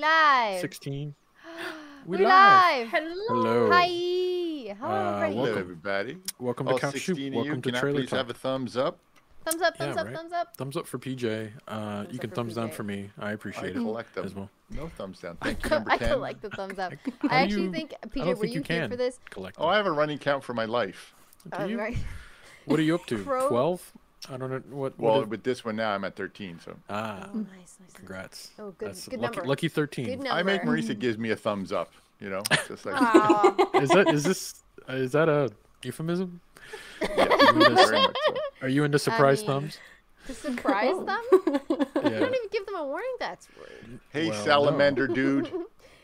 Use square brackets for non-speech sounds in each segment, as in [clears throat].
Live. 16. [gasps] We, We live. Hello. Hello. Hi. Hello, Uh, everybody. Hello, welcome. everybody. Welcome All to Couch 16 Shoot. of Welcome you, to can I Trailer please Talk. have a thumbs up? thumbs up, thumbs Yeah, up, right. thumbs up. Thumbs up for PJ. Uh, you can for thumbs down for me. I I appreciate it collect them. as well. No thumbs down. I, Thank you, co- number I 10. collect the thumbs up. I [laughs] actually you- think, PJ, don't were think you you here for this? collect. Oh, I have a running count for my life. Do Uh, you? right. What are you up to? [laughs] Pro- 12? I don't know. What? what Well, is- with this one now, I'm at 13. So ah, Oh, nice, nice, nice. congrats. Oh, good- That's good lucky, number. lucky 13. Good number. I make Marisa gives me a thumbs up. You know, just like is that is this uh, is that a euphemism? yeah, very much so. Are you into surprise mean- thumbs? to surprise them? [laughs] You don't even give them a warning. That's rude. Hey, Well, no. salamander dude. [laughs]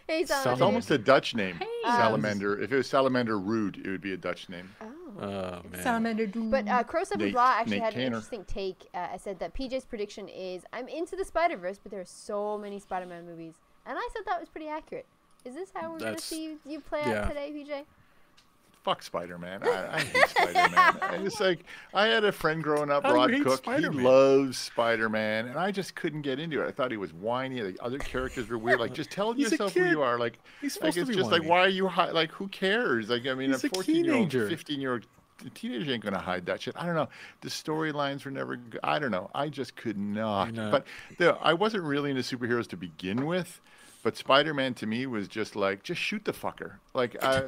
Hey, Salamander. It's almost a Dutch name. Hey. Salamander. If it was salamander rude, it would be a Dutch name. Oh. Oh man. Salamander Doom. But uh, Crow Seven Blah actually Nate had an Tanner. interesting take. Uh, I said that PJ's prediction is I'm into the Spider Verse, but there are so many Spider Man movies, and I said that was pretty accurate. Is this how we're gonna see you, you play yeah. out today, PJ? Fuck Spider-Man. I, I hate [laughs] Spider-Man. I just like I had a friend growing up, How Rod Cook. Spider-Man? He loves Spider-Man, and I just couldn't get into it. I thought he was whiny. The other characters were weird. Like, just tell He's yourself who you are. Like, He's supposed like supposed it's to be just like why are you hi- like who cares? Like, I mean, He's a a 14-year-old, 15-year-old teenager ain't gonna hide that shit. I don't know. The storylines were never. I don't know. I just could not. know. But the, I wasn't really into superheroes to begin with. But Spider-Man to me was just like, just shoot the fucker. Like, I,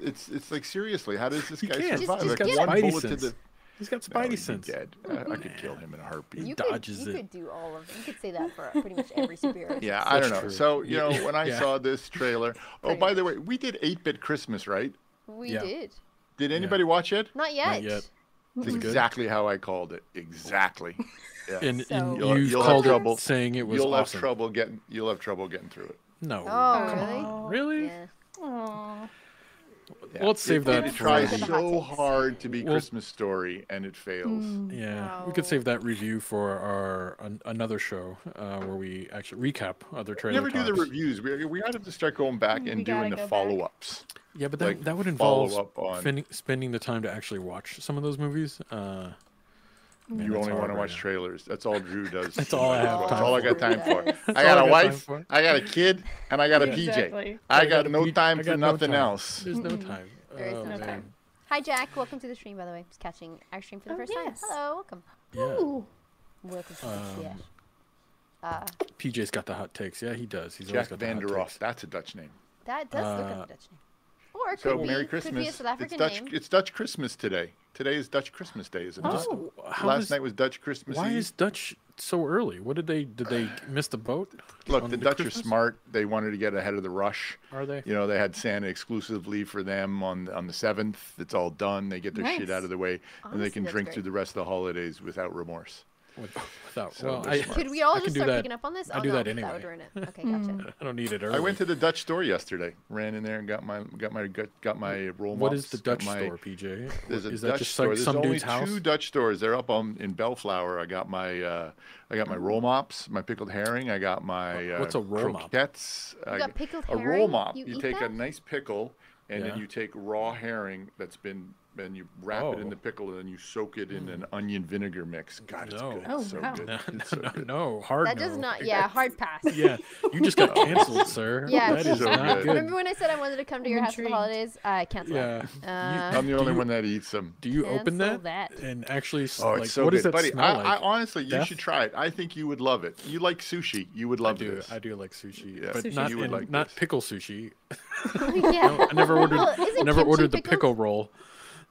it's it's like seriously, how does this guy can't. survive? Just like get one him. Spidey bullet to sense. the He's got no, Spidey he'd be sense. dead. I, I could kill him in a heartbeat. You dodges could, you it. could do all of. You could say that for pretty much every superhero. Yeah, I don't know. true. So you know, when I Yeah. saw this trailer, [laughs] oh, by the way, we did 8-bit Christmas, right? we Yeah. did. Did anybody watch it? Not yet. Not yet. It's Was it good? exactly how I called it. Exactly. [laughs] Yeah. And, So- and You'll- you you'll have called trouble- it saying it was you'll awesome. have trouble getting. You'll have trouble getting through it. No. Oh, Come really? on. Really? Yeah. Aw. Yeah. Let's save It- that It, tries the hot so hard to be Well- Christmas story, and it fails. Yeah, we could save that review for our an, another show uh, where we actually recap other trailers. trailer never do the reviews. We we got to start going back and gotta doing the follow-ups. Yeah, but that, like, that would involve up on- spending, spending the time to actually watch some of those movies. Uh, man, You only want to right watch now. trailers. That's all Drew does. [laughs] That's all I have That's time all I for. got time for. [laughs] I got a wife. I got a kid, and I got a PJ. Exactly. I I got a no P- time I for no nothing time. else. There's no time. There is Oh, no man. time. Hi, Jack. Welcome to the stream, by the way. Just catching our stream for the Oh, first yes. time. Hello, welcome. Yeah, Ooh. Welcome to Um, chat. Uh, PJ's got the hot takes. Yeah, he does. He's always Jack got the Van hot der Roff. takes. That's a Dutch name. that does look uh, like a Dutch name. Or it So could, Merry be, could be a Christmas. South It's African Dutch. name. It's Dutch Christmas today. Today is Dutch Christmas Day, isn't it? Oh, how Last is- night was Dutch Christmas Why Eve. is Dutch so early? What did they did they miss the boat? Look, the the Dutch Christmas? are smart. They wanted to get ahead of the rush. Are they? You know, they had Santa exclusively for them on on the seventh. It's all done. They get their shit out of the way, and they can drink great. through the rest of the holidays without remorse. With- Without, So well, I. Could we all I just start that. picking up on this? I oh, do no, that That anyway. would ruin it. Okay, gotcha. I don't need it early. I went to the Dutch store yesterday. Ran in there and got my got my got, got my roll What mops, is the Dutch my- store, PJ? There's a is Dutch that just store. like There's some only dude's house? two Dutch stores. They're up on in Bellflower. I got my uh, I got my roll mops, my pickled herring. I got my uh, What's a roll mop? croquettes. You I got g- pickled a roll mop. You You, eat take that? a nice pickle and Yeah. then you take raw herring that's been and you wrap it in Oh. the pickle and then you soak it in an onion vinegar mix. God, it's No. good. Oh, it's so wow. good. No, It's so no, good. no, hard That no. does not. Yeah, hard pass. [laughs] Yeah, you just got [laughs] canceled, sir. Yeah. that is So not good. good. Remember when I said I wanted to come to your I'm house for the holidays? I canceled. Yeah. Uh, I'm the only you- one that eats them. Do you open that, that. and actually, Oh, like, it's so what good, does that buddy. smell I, like? I honestly, you should try it. I think you would love it. You like sushi. You would love I do. this. I do like sushi, Yeah. but Sushi not you would like not pickle sushi. [laughs] yeah. I never ordered. Well, isn't I never ordered the pickle roll.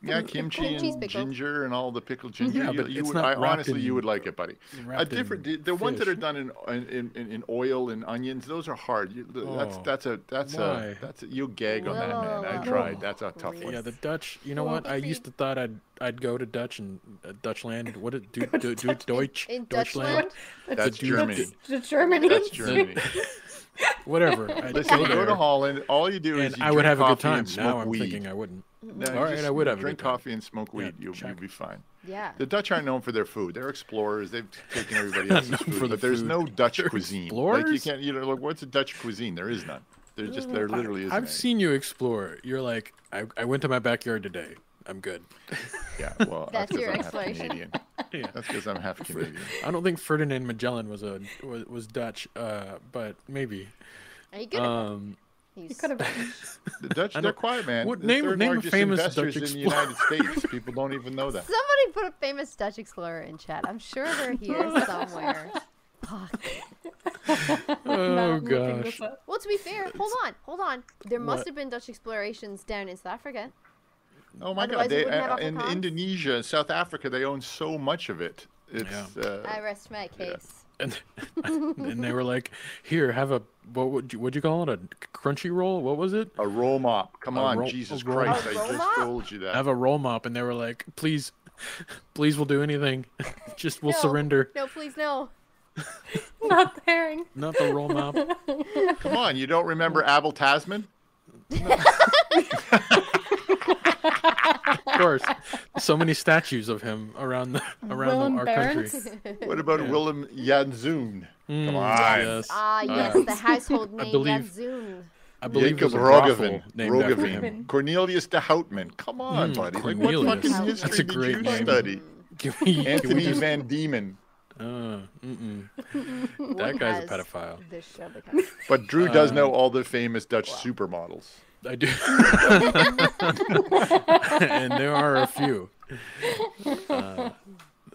Yeah, kimchi and ginger and all the pickled ginger. Yeah, you, but you it's would, not I, wrapped honestly, you would like it, buddy. A wrapped in different, the, the ones that are done in, in in in oil and onions, those are hard. You, that's Oh, that's a that's why? a that's a, you'll gag on that man. I Whoa. tried. That's a tough Really? one. Yeah, the Dutch. You know what? I used to thought I'd I'd go to Dutch and uh, Dutchland. What it do [laughs] do, do Deutsch In Deutschland? Dutchland? That's Germany. The Germany. That's [laughs] Germany. Whatever. I'd Listen, go go to Holland. All you do is and you I would have a good time. Now I'm weed. thinking I wouldn't. No, All you right, just I would have a drink coffee and smoke weed. you'll, you'll be fine. Yeah. The Dutch aren't known for their food. They're explorers. They've taken everybody else's food, for the but there's food. no Dutch They're cuisine. Like you can't, you know, like what's a Dutch cuisine? There is none. There's just there literally isn't. I've any. seen you explore. You're like, I, I went to my backyard today. I'm good. [laughs] Yeah, well, That's that's, 'cause your I'm half exploration. Canadian. [laughs] Yeah. That's because I'm half [laughs] Canadian. I don't think Ferdinand Magellan was a was, was Dutch, uh, but maybe. Are you good at? Um, You He's- could have. The Dutch, they're know- quiet, man. what- name- third name a famous investors Dutch in the. United States. People don't even know that. Somebody put a famous Dutch explorer in chat. I'm sure they're here [laughs] somewhere. Fuck. [laughs] oh Now I'm looking gosh. Well, to be fair, hold on, hold on. There must What? have been Dutch explorations down in South Africa. Oh my Otherwise God! They, uh, in Afrikaans. Indonesia, South Africa, they own so much of it. It's uh, I rest my case. And, [laughs] and they were like, "Here, have a what would you what'd you call it? A crunchy roll? What was it? a roll mop. Come A on, roll- Jesus Christ! mop. I A roll just mop? told you that. Have a roll mop." And they were like, "Please, please, we'll do anything. [laughs] Just we'll No. surrender. No, please, no. [laughs] Not the herring. Not the roll mop." Come on, you don't remember Abel Tasman? Of course, so many statues of him around the around Willem the, our Barents? country. What about Willem Janszoon? Mm, Come on. Yes. Ah, yes, Uh, the household name believe- Janszoon. I believe Jacob there's a brothel Roggeveen. named after Roggeveen. him. Cornelius de Houtman. Come on, Mm, buddy. Like, what Cornelius. fucking history That's a did great you name. study? [laughs] Can we, Anthony just- Van Diemen. Uh, [laughs] That guy's a pedophile. This show. But Drew does Uh, know all the famous Dutch supermodels. I do. [laughs] and there are a few. Uh,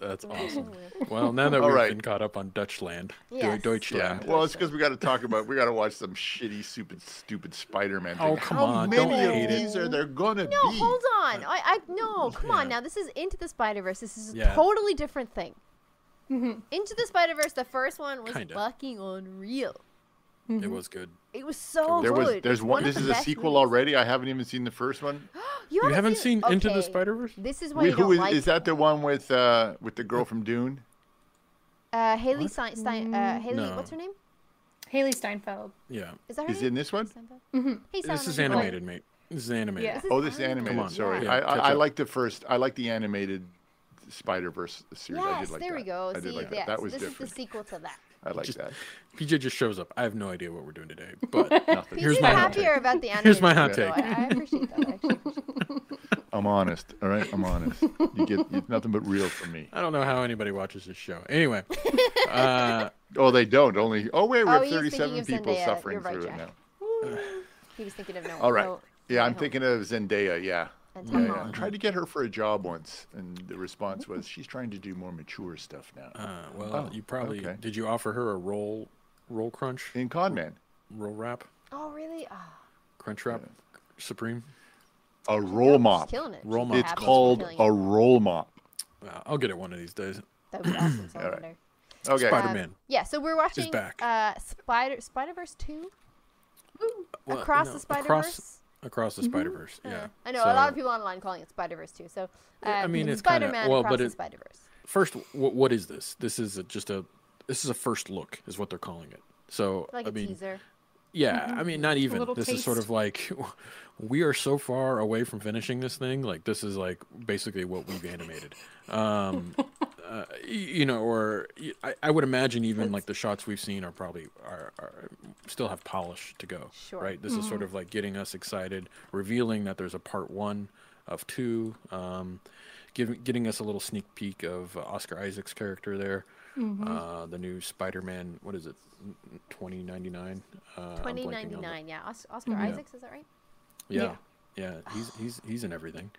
that's awesome. Well, now that All we've right. been caught up on Dutchland, Deu- Yes. Deutschland. Yeah. Well, it's because we got to talk about. We got to watch some shitty, stupid, stupid Spider-Man. Oh, come How on, many don't of hate it. these are there gonna No, be? No, hold on. I, I no, come on now. This is Into the Spider Verse. This is a Yeah. totally different thing. Into the Spider Verse, the first one was Kinda. fucking unreal. It was good. It was so There good. was. It's There's one. of This the is a sequel movies. already. I haven't even seen the first one. [gasps] You You haven't seen Into the okay, Spider Verse? This is why Wait, you don't who is? like is that the one with uh with the girl from Dune? uh, Hailee What? Stein, Stein uh, Hailee. No. What's her name? Hailee Steinfeld. Yeah. Is that her Is name? in this one? Mm-hmm. Hey, This is Salma, animated, mate. This is animated. Yeah. This is Oh, this is animated. animated. on. Sorry, Yeah. I, I, I like the first. I like the animated Spider Verse series. I Yes, did like there that. we go. I did See, like that. That was this different. is the sequel to that. I like Just- that. PJ just shows up. I have no idea what we're doing today, [laughs] but Nothing. Here's PJ's my hot happier take. about the animated. [laughs] Here's my hot take. I, I appreciate that. Actually. [laughs] I'm honest. All right, I'm honest. You get it's nothing but real from me. I don't know how anybody watches this show. Anyway, uh, Oh, they don't. Only. Oh wait, we Oh, have he's 37 people Zendaya. suffering You're right, through it now. He was thinking of no. All right. No, Yeah, I'm home. thinking of Zendaya. Yeah. And Yeah, Tom. I tried to get her for a job once, and the response was she's trying to do more mature stuff now. uh, well, Oh, you probably okay. did. You offer her a roll, roll crunch, In Con Man, roll wrap, Oh really? Ah, crunch wrap, supreme. a roll she's mop. killing it. Roll She's mop. It's happy, called a roll mop. Uh, I'll get it one of these days. That would be awesome. So [clears throat] All right. Okay. Spider- Spider-Man yeah, so we're watching back. uh Spider Spider Verse two Well, across no, the Spider across, Verse. Across the Spider Verse. Yeah. I know a lot of people online calling it Spider Verse too. So uh, I mean, it's Spider Man well, across but the Spider Verse. First, what what is this? This is a, just a this is a first look, is what they're calling it. So Like I a mean, teaser. Yeah, I mean, not even. This is sort of like [laughs] we are so far away from finishing this thing. Like this is like basically what we've animated. Um, [laughs] uh, you know, or I would imagine even like the shots we've seen are probably are, are still have polish to go. Sure. Right. This is sort of like getting us excited, revealing that there's a part one of two. Um, giving getting us a little sneak peek of uh, Oscar Isaac's character there. Uh, the new Spider-Man. What is it? Twenty ninety nine. Uh, I'm Twenty blanking on ninety. Yeah, Oscar Isaacs. Is that right? yeah, yeah, he's [sighs] he's he's in everything.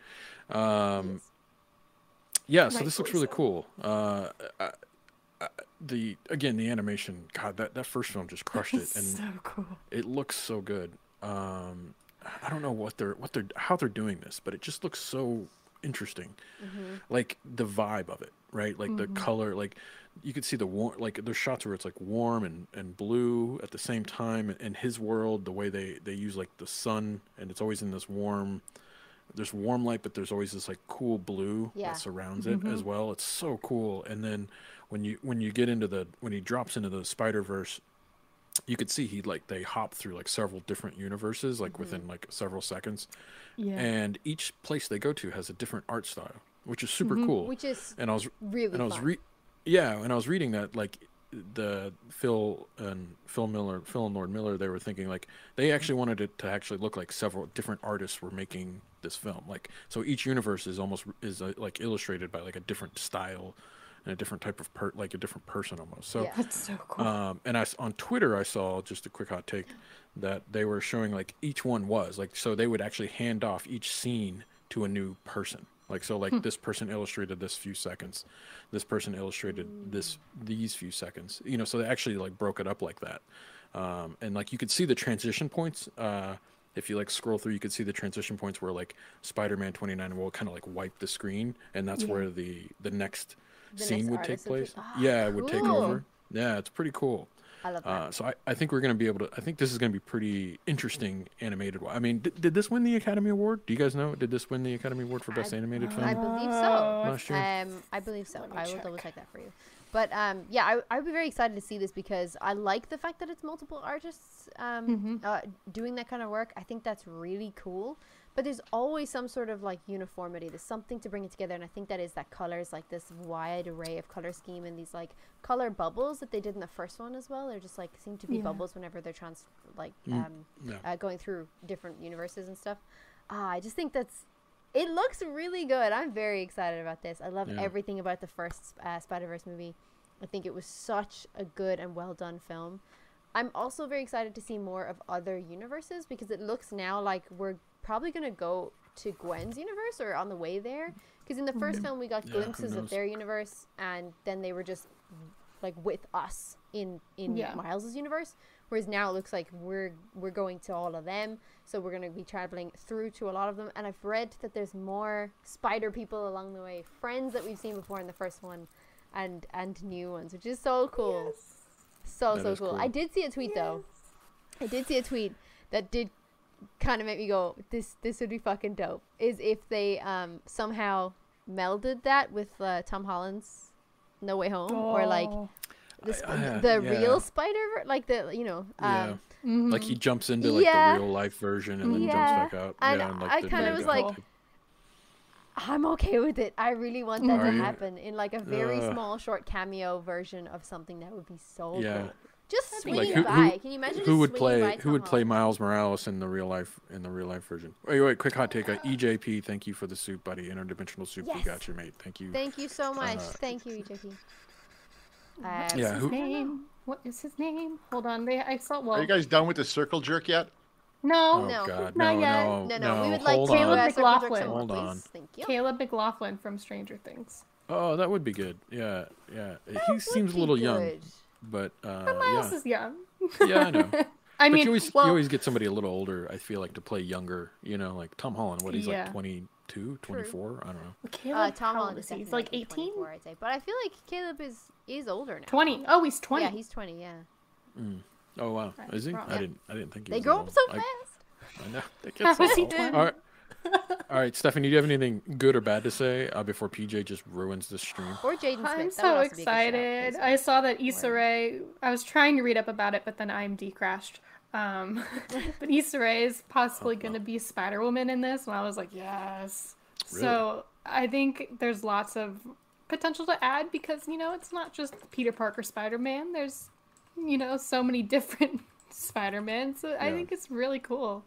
Um, yeah, so this looks really so. cool. Uh, I, I, the again the animation, God, that that first film just crushed it, and so cool. it looks so good. Um, I don't know what they're what they're how they're doing this, but it just looks so interesting. Like the vibe of it, right? Like the color, like you could see the warm, like there's shots where it's like warm and, and blue at the same time. in his world, the way they they use like the sun, and it's always in this warm. There's warm light, but there's always this like cool blue Yeah. that surrounds it mm-hmm. as well. It's so cool. And then when you when you get into the when he drops into the Spider Verse, you could see he like they hop through like several different universes like mm-hmm. within like several seconds Yeah. and each place they go to has a different art style which is super mm-hmm. cool Which is and i was really and i was re- yeah and i was reading that like the phil and phil miller phil and lord miller they were thinking like they actually wanted it to actually look like several different artists were making this film like so each universe is almost is uh, like illustrated by like a different style and a different type of per like a different person almost so Yeah. That's so cool. um, and I on Twitter I saw just a quick hot take that they were showing like each one was like so they would actually hand off each scene to a new person. Like so like this person illustrated this few seconds, this person illustrated this these few seconds. You know, so they actually like broke it up like that. Um, and like you could see the transition points. Uh, if you like scroll through, you could see the transition points where like Spider-Man 29 will kind of like wipe the screen, and that's Yeah. where the the next The scene next would take artist would place. take- Ah, yeah, it would take over. Yeah, it's pretty cool. I love that. Uh, so I, I think we're going to be able to. I think this is going to be pretty interesting animated. I mean, did, did this win the Academy Award? Do you guys know? Did this win the Academy Award for Best I- Animated Film? I believe so. Last year? Um, I believe so. I will check. double check that for you. But um, yeah, I, I would be very excited to see this because I like the fact that it's multiple artists um, uh, doing that kind of work. I think that's really cool. But there's always some sort of like uniformity. There's something to bring it together, and I think that is that colors, like this wide array of color scheme and these like color bubbles that they did in the first one as well. They're just like seem to be Yeah. bubbles whenever they're trans like Mm, um, yeah. uh, going through different universes and stuff. Ah, I just think that's it looks really good. I'm very excited about this. I love Yeah. everything about the first uh, Spider Verse movie. I think it was such a good and well done film. I'm also very excited to see more of other universes because it looks now like we're probably going to go to Gwen's universe or on the way there. Because in the first film, we got Yeah, glimpses of their universe and then they were just like with us in in Yeah. Miles's universe. Whereas now it looks like we're we're going to all of them, so we're gonna be traveling through to a lot of them. And I've read that there's more spider people along the way, friends that we've seen before in the first one, and and new ones, which is so cool. So That so cool. cool. I did see a tweet though. I did see a tweet that did kind of make me go, "This this would be fucking dope." Is if they um somehow melded that with uh, Tom Holland's No Way Home, or like Oh. the, sp- I- the yeah. real Spider, like the you know, Yeah. um, Mhm. Like he jumps into like Yeah. the real life version and then Yeah. jumps back out. And yeah, and, like, I kinda was guy. like, I'm okay with it. I really want that Are to you? happen in like a very Ugh. small, short cameo version of something that would be so Yeah. cool. Just That'd be swinging who- by. who- Can you imagine who just would play by who Tom would play Miles Morales in the real life in the real life version? Wait, wait, quick hot take. Uh, [sighs] EJP, thank you for the soup, buddy. Interdimensional soup. We got you, mate. Thank you. Thank you so much. Uh, Thank you, EJP. What's Yeah, his who- name? What is his name? Hold on. They I saw well Are you guys done with the circle jerk yet? no. Oh No. God, Not no, yet. no, No, no, we would like to on. uh, Caleb McLaughlin. Hold please. on. Thank you. Caleb McLaughlin from Stranger Things. Oh, that would be good. Yeah, yeah. That he seems a be little young, good. But uh, But Miles yeah, is young. yeah, I know. [laughs] I but mean, you always well, you always get somebody a little older. I feel like to play younger. You know, like Tom Holland. What he's Yeah. like 22, 24? I don't know. Caleb, Uh, Tom Holland is is? He's like 18? 24, I'd say. But I feel like Caleb is is older now. 20. Oh, he's 20. Yeah, he's 20. Yeah. Oh wow, is he? wrong. I didn't. I didn't think he They was grow that up so. I- fast. I know. [laughs] They How get so is he old. 20? All right. [laughs] All right, Stephanie, do you have anything good or bad to say uh, before PJ just ruins the stream? Or Jaden Smith. I'm That so also be a good shout, excited. please. I saw that Issa Rae. I was trying to read up about it, but then IMD crashed. Um, [laughs] [laughs] but Issa Rae is possibly going to be Spider Woman in this, and I was like, yes. So I think there's lots of potential to add because you know it's not just Peter Parker Spider Man. There's you know so many different Spider Man. So I think it's really cool,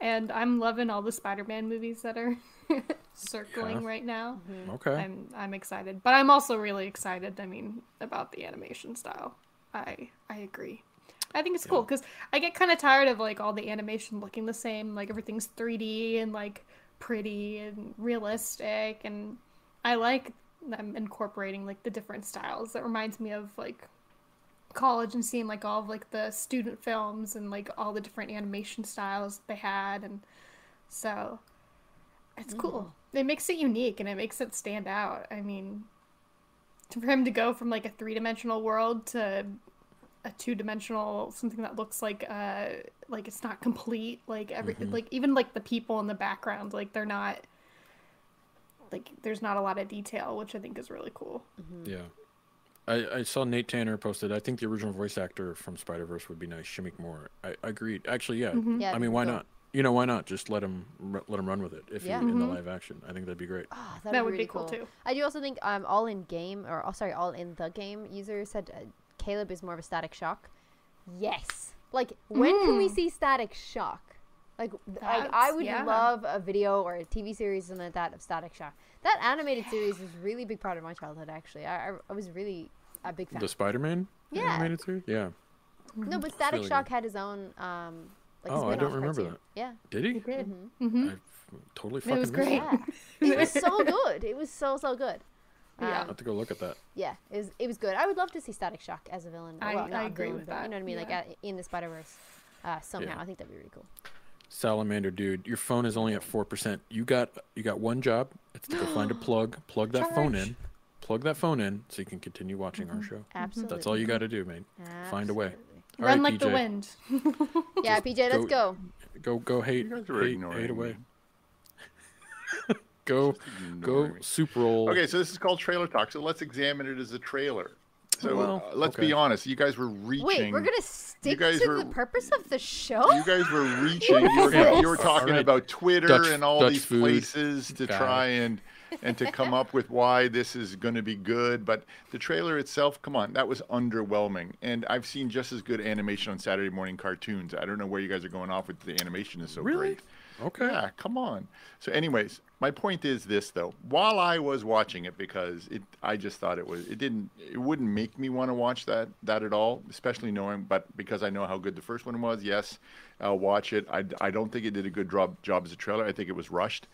and I'm loving all the Spider Man movies that are [laughs] circling Yeah. right now. Mm-hmm. Okay. I'm I'm excited, but I'm also really excited. I mean, about the animation style. I I agree. I think it's cool because I get kind of tired of like all the animation looking the same. Like everything's 3D and like pretty and realistic, and I like them incorporating like the different styles. That reminds me of like college and seeing like all of like the student films and like all the different animation styles they had, and so it's cool. it makes it unique and it makes it stand out. I mean, for him to go from like a three dimensional world to a two dimensional something that looks like uh like it's not complete like every Mm-hmm. like even like the people in the background like they're not like there's not a lot of detail which i think is really cool Yeah. I, I saw Nate Tanner posted. I think the original voice actor from Spider Verse would be nice. Shameik Moore. I, I agreed. Actually, yeah. Mm-hmm. Yeah, I mean, why cool. not? You know, why not? Just let him r- let him run with it. If Yeah. you in the live action, I think that'd be great. That that'd would be be cool, cool too. I do also think um all in game or oh sorry all in the game user said uh, Caleb is more of a static shock. Yes. Like when can we see static shock? Like, like I would yeah. love a video or a TV series something like that of Static Shock. That animated series was really big part of my childhood. Actually, I, I, I was really a big fan. The Spider Man Yeah. animated series. Yeah. no, but Static really Shock had his own um like Oh, I don't remember cartoon. that. Yeah, Did he? did Mm-hmm. I f- totally It fucking was great. yeah. it was [laughs] so good. It was so so good. Yeah. I have to go look at that. Yeah, it was it was good. I would love to see Static Shock as a villain. I- well, I agree villain, with but You know what I mean? Like yeah. uh, in the Spider Verse, uh, somehow. Yeah. I think that'd be really cool. Salamander dude, your phone is only at four percent. You got you got one job. It's to go find a [gasps] plug, plug that phone in, plug that phone in, so you can continue watching our show. Absolutely. That's all you got to do, man. Find a way. All run right, like the wind [laughs] Yeah, PJ, let's go. Go go hate You guys are hate, hate away. [laughs] Go go me. super roll. Okay, so this is called trailer talk. So let's examine it as a trailer. So Well, uh, let's okay. be honest. You guys were reaching. Wait, we're gonna stick guys to were- the purpose of the show. You guys were [laughs] reaching. You were, you were talking All right. about Twitter Dutch- and all Dutch these food places to guy. try and and to come up with why this is going to be good. But the trailer itself, come on, that was underwhelming. And I've seen just as good animation on Saturday morning cartoons. I don't know where you guys are going off with the animation is so Really? great. Okay. Yeah, come on. So, anyways, my point is this though. While I was watching it, because it, I just thought it was, it didn't, it wouldn't make me want to watch that that at all. Especially knowing, but because I know how good the first one was, yes, I'll watch it. I, I don't think it did a good job job as a trailer. I think it was rushed.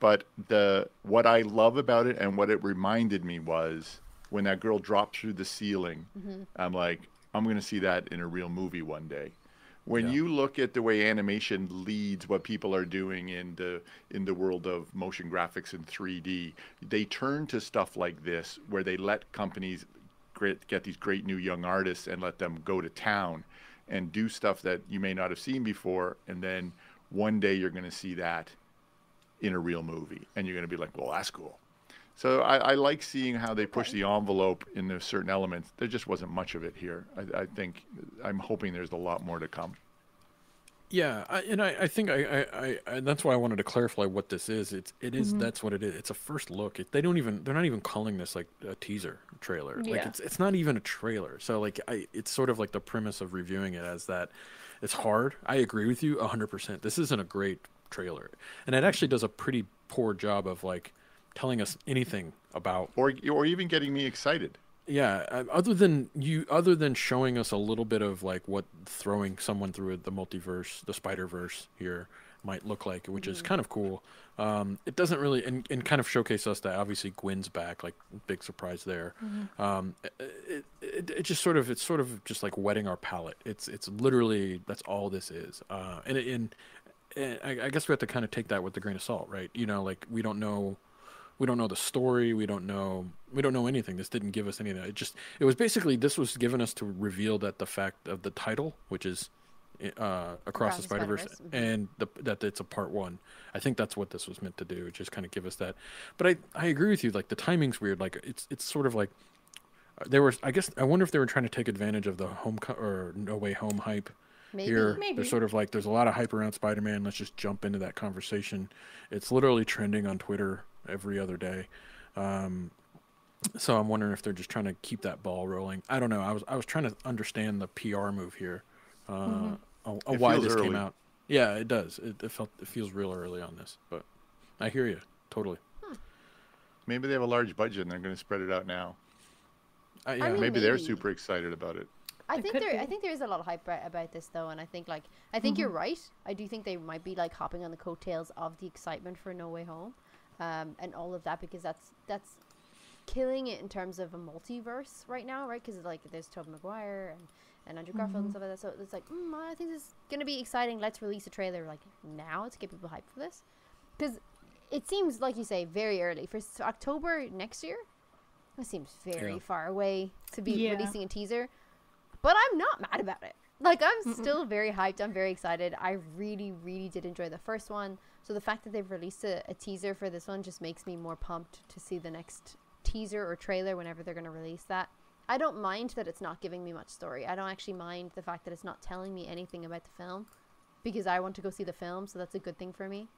But the what I love about it and what it reminded me was when that girl dropped through the ceiling. Mm-hmm. I'm like, I'm gonna see that in a real movie one day when Yeah. you look at the way animation leads what people are doing in the in the world of motion graphics and 3D, they turn to stuff like this where they let companies great, get these great new young artists and let them go to town and do stuff that you may not have seen before, and then one day you're going to see that in a real movie, and you're going to be like, well, that's cool. So I, I like seeing how they push the envelope in those certain elements. There just wasn't much of it here. I, I think I'm hoping there's a lot more to come. Yeah, I, and I, I think I, I, I, I, that's why I wanted to clarify what this is. It's, it is- Mm-hmm. that's what it is. It's a first look. It, they don't even, they're not even calling this like a teaser trailer. Like Yeah. it's, it's not even a trailer. So like, I, it's sort of like the premise of reviewing it as that it's hard. I agree with you hundred percent. This isn't a great trailer, and it actually does a pretty poor job of like telling us anything about or or even getting me excited. yeah, uh, other than you, other than showing us a little bit of like what throwing someone through the multiverse, the Spider Verse here might look like, which is kind of cool. Um, it doesn't really, and, and kind of showcase us that obviously Gwen's back, like big surprise there. Um, it, it, it just sort of, it's sort of just like wetting our palate. It's, it's literally that's all this is. Uh, and, and I, I guess we have to kind of take that with a grain of salt, right? You know, like we don't know we don't know the story we don't know we don't know anything. This didn't give us any of that. It just it was basically this was given us to reveal that the fact of the title which is uh, across, the spider verse Spider-Verse, and the, that it's a part one. I think that's what this was meant to do just kind of give us that. But i i agree with you like the timing's weird. Like it's it's sort of like uh, there was i guess i wonder if they were trying to take advantage of the home co- or no way home hype Maybe. here. Maybe. There's sort of like there's a lot of hype around Spider-Man. Let's just jump into that conversation. It's literally trending on Twitter every other day. Um, so I'm wondering if they're just trying to keep that ball rolling. I don't know. I was I was trying to understand the PR move here, uh, Mm-hmm. uh, It why feels this came out. Yeah, it does. It, it felt it feels real early on this, but I hear you totally. Maybe they have a large budget and they're going to spread it out now. I, yeah, I mean, Maybe they're super excited about it. I think there. I think there is a lot of hype about, about this though, and I think like I think you're right. I do think they might be like hopping on the coattails of the excitement for No Way Home, um, and all of that because that's that's killing it in terms of a multiverse right now, right? Because like there's Tobey Maguire and and Andrew Garfield and stuff like that. So it's like mm, I think this is gonna be exciting. Let's release a trailer like now to get people hyped for this, because it seems like you say very early for October next year. That seems very Yeah. far away to be Yeah. releasing a teaser, but I'm not mad about it. Like I'm still very hyped. I'm very excited. I really, really did enjoy the first one. So the fact that they've released a, a teaser for this one just makes me more pumped to see the next teaser or trailer whenever they're going to release that. I don't mind that it's not giving me much story. I don't actually mind the fact that it's not telling me anything about the film because I want to go see the film, so that's a good thing for me.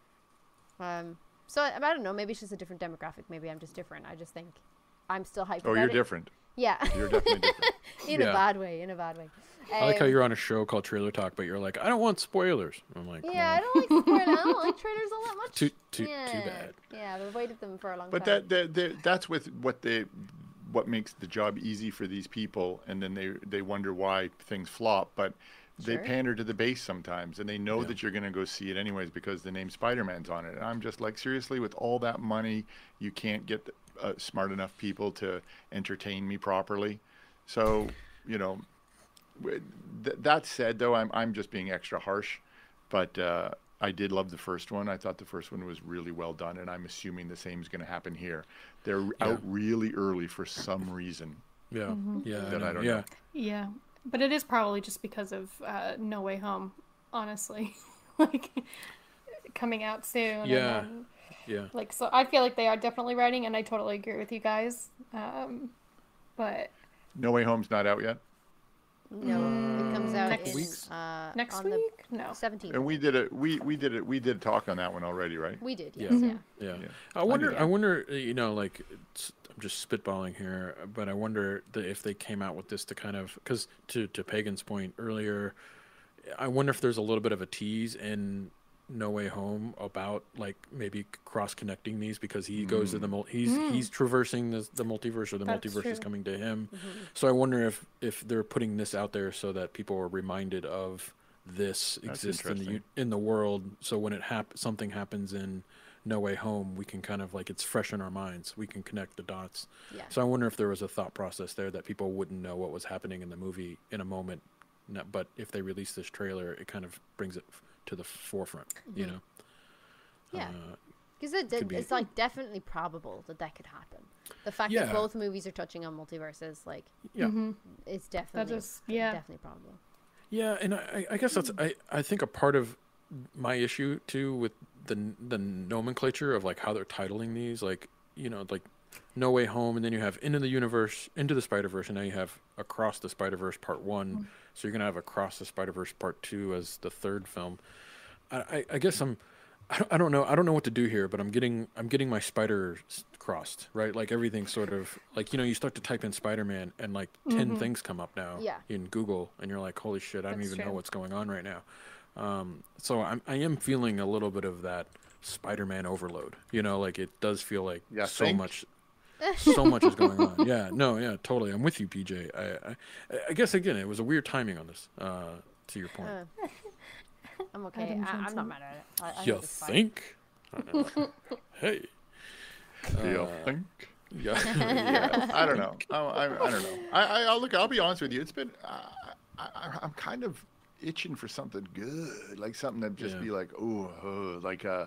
Um, so I, I don't know. Maybe it's just a different demographic. Maybe I'm just different. I just think I'm still hyped. Oh, about you're it. different. Yeah, You're definitely different. [laughs] in a bad way. In a bad way. I like how Um, you're on a show called Trailer Talk, but you're like, I don't want spoilers. I'm like, Yeah, I don't like spoilers. I don't [laughs] like trailers all that much. too too yeah. too bad. Yeah, I've avoided them for a long time. But time. that, that, that that's with what they what makes the job easy for these people, and then they they wonder why things flop. But they Sure. pander to the base sometimes, and they know Yeah. that you're going to go see it anyways because the name Spider-Man's on it. And I'm just like, seriously, with all that money, you can't get uh, smart enough people to entertain me properly. So you know, th- that said, though, I'm I'm just being extra harsh, but. Uh, I did love the first one. I thought the first one was really well done, and I'm assuming the same is going to happen here. They're out really early for some reason. Yeah, Mm-hmm. yeah, That I know. don't yeah. know. Yeah, but it is probably just because of uh, No Way Home, honestly. [laughs] like coming out soon. Yeah. And then, Yeah. like so, I feel like they are definitely writing, and I totally agree with you guys. Um, but No Way Home's not out yet, no, it comes out Next in week's- uh, next on week, no. the 17th. and we did it. We we did it. We did talk on that one already, right? we did. Yeah. Yes, yeah. Yeah. Yeah. I wonder. that. I wonder. uh, You know, like it's, I'm just spitballing here, but I wonder that if they came out with this to kind of because to to Pagan's point earlier, I wonder if there's a little bit of a tease in No Way Home about like maybe cross connecting these because he goes to the mm. mul- he's mm. he's traversing the the multiverse or the That's multiverse is coming to him. Mm-hmm. So I wonder if if they're putting this out there so that people are reminded of this That's exists in the in the world. So when it hap- something happens in No Way Home, we can kind of like it's fresh in our minds. We can connect the dots. Yeah. So I wonder if there was a thought process there that people wouldn't know what was happening in the movie in a moment, no- but if they release this trailer, it kind of brings it f- to the forefront. You mm-hmm. know. Yeah. Uh, Because it, could be- it's like definitely probable that that could happen. The fact Yeah. that both movies are touching on multiverses, like, yeah. Mm-hmm. it's definitely is- yeah. definitely probable. Yeah, and I, I guess that's I, I think a part of my issue too with the the nomenclature of like how they're titling these, like you know, like No Way Home, and then you have Into the Universe, Into the Spider Verse, and now you have Across the Spider Verse Part One. Mm. So you're gonna have Across the Spider Verse Part Two as the third film. I, I, I guess I'm. I don't, I don't know. I don't know what to do here, but I'm getting I'm getting my spider crossed, right? Like everything's sort of like you know you start to type in Spider Man and like 10 things come up now Yeah. in Google, and you're like, holy shit, I don't That's even know what's going on right now. Um, so I'm I am feeling a little bit of that Spider Man overload. You know, like it does feel like Ya so think? much. [laughs] so much is going on. Yeah, no, yeah, totally. I'm with you, PJ. I, I, I guess again, it was a weird timing on this. Uh, to your point, Uh, [laughs] I'm okay. Adam I, I'm not mad at it. I, I you think it's fine. think? Hey, Do you Uh, think? yeah, [laughs] [laughs] Yeah, I don't know. I, I, I don't know. I, I, I'll look. I'll be honest with you. It's been. Uh, I, I, I'm kind of itching for something good, like something that just Yeah. be like, oh, uh, like uh,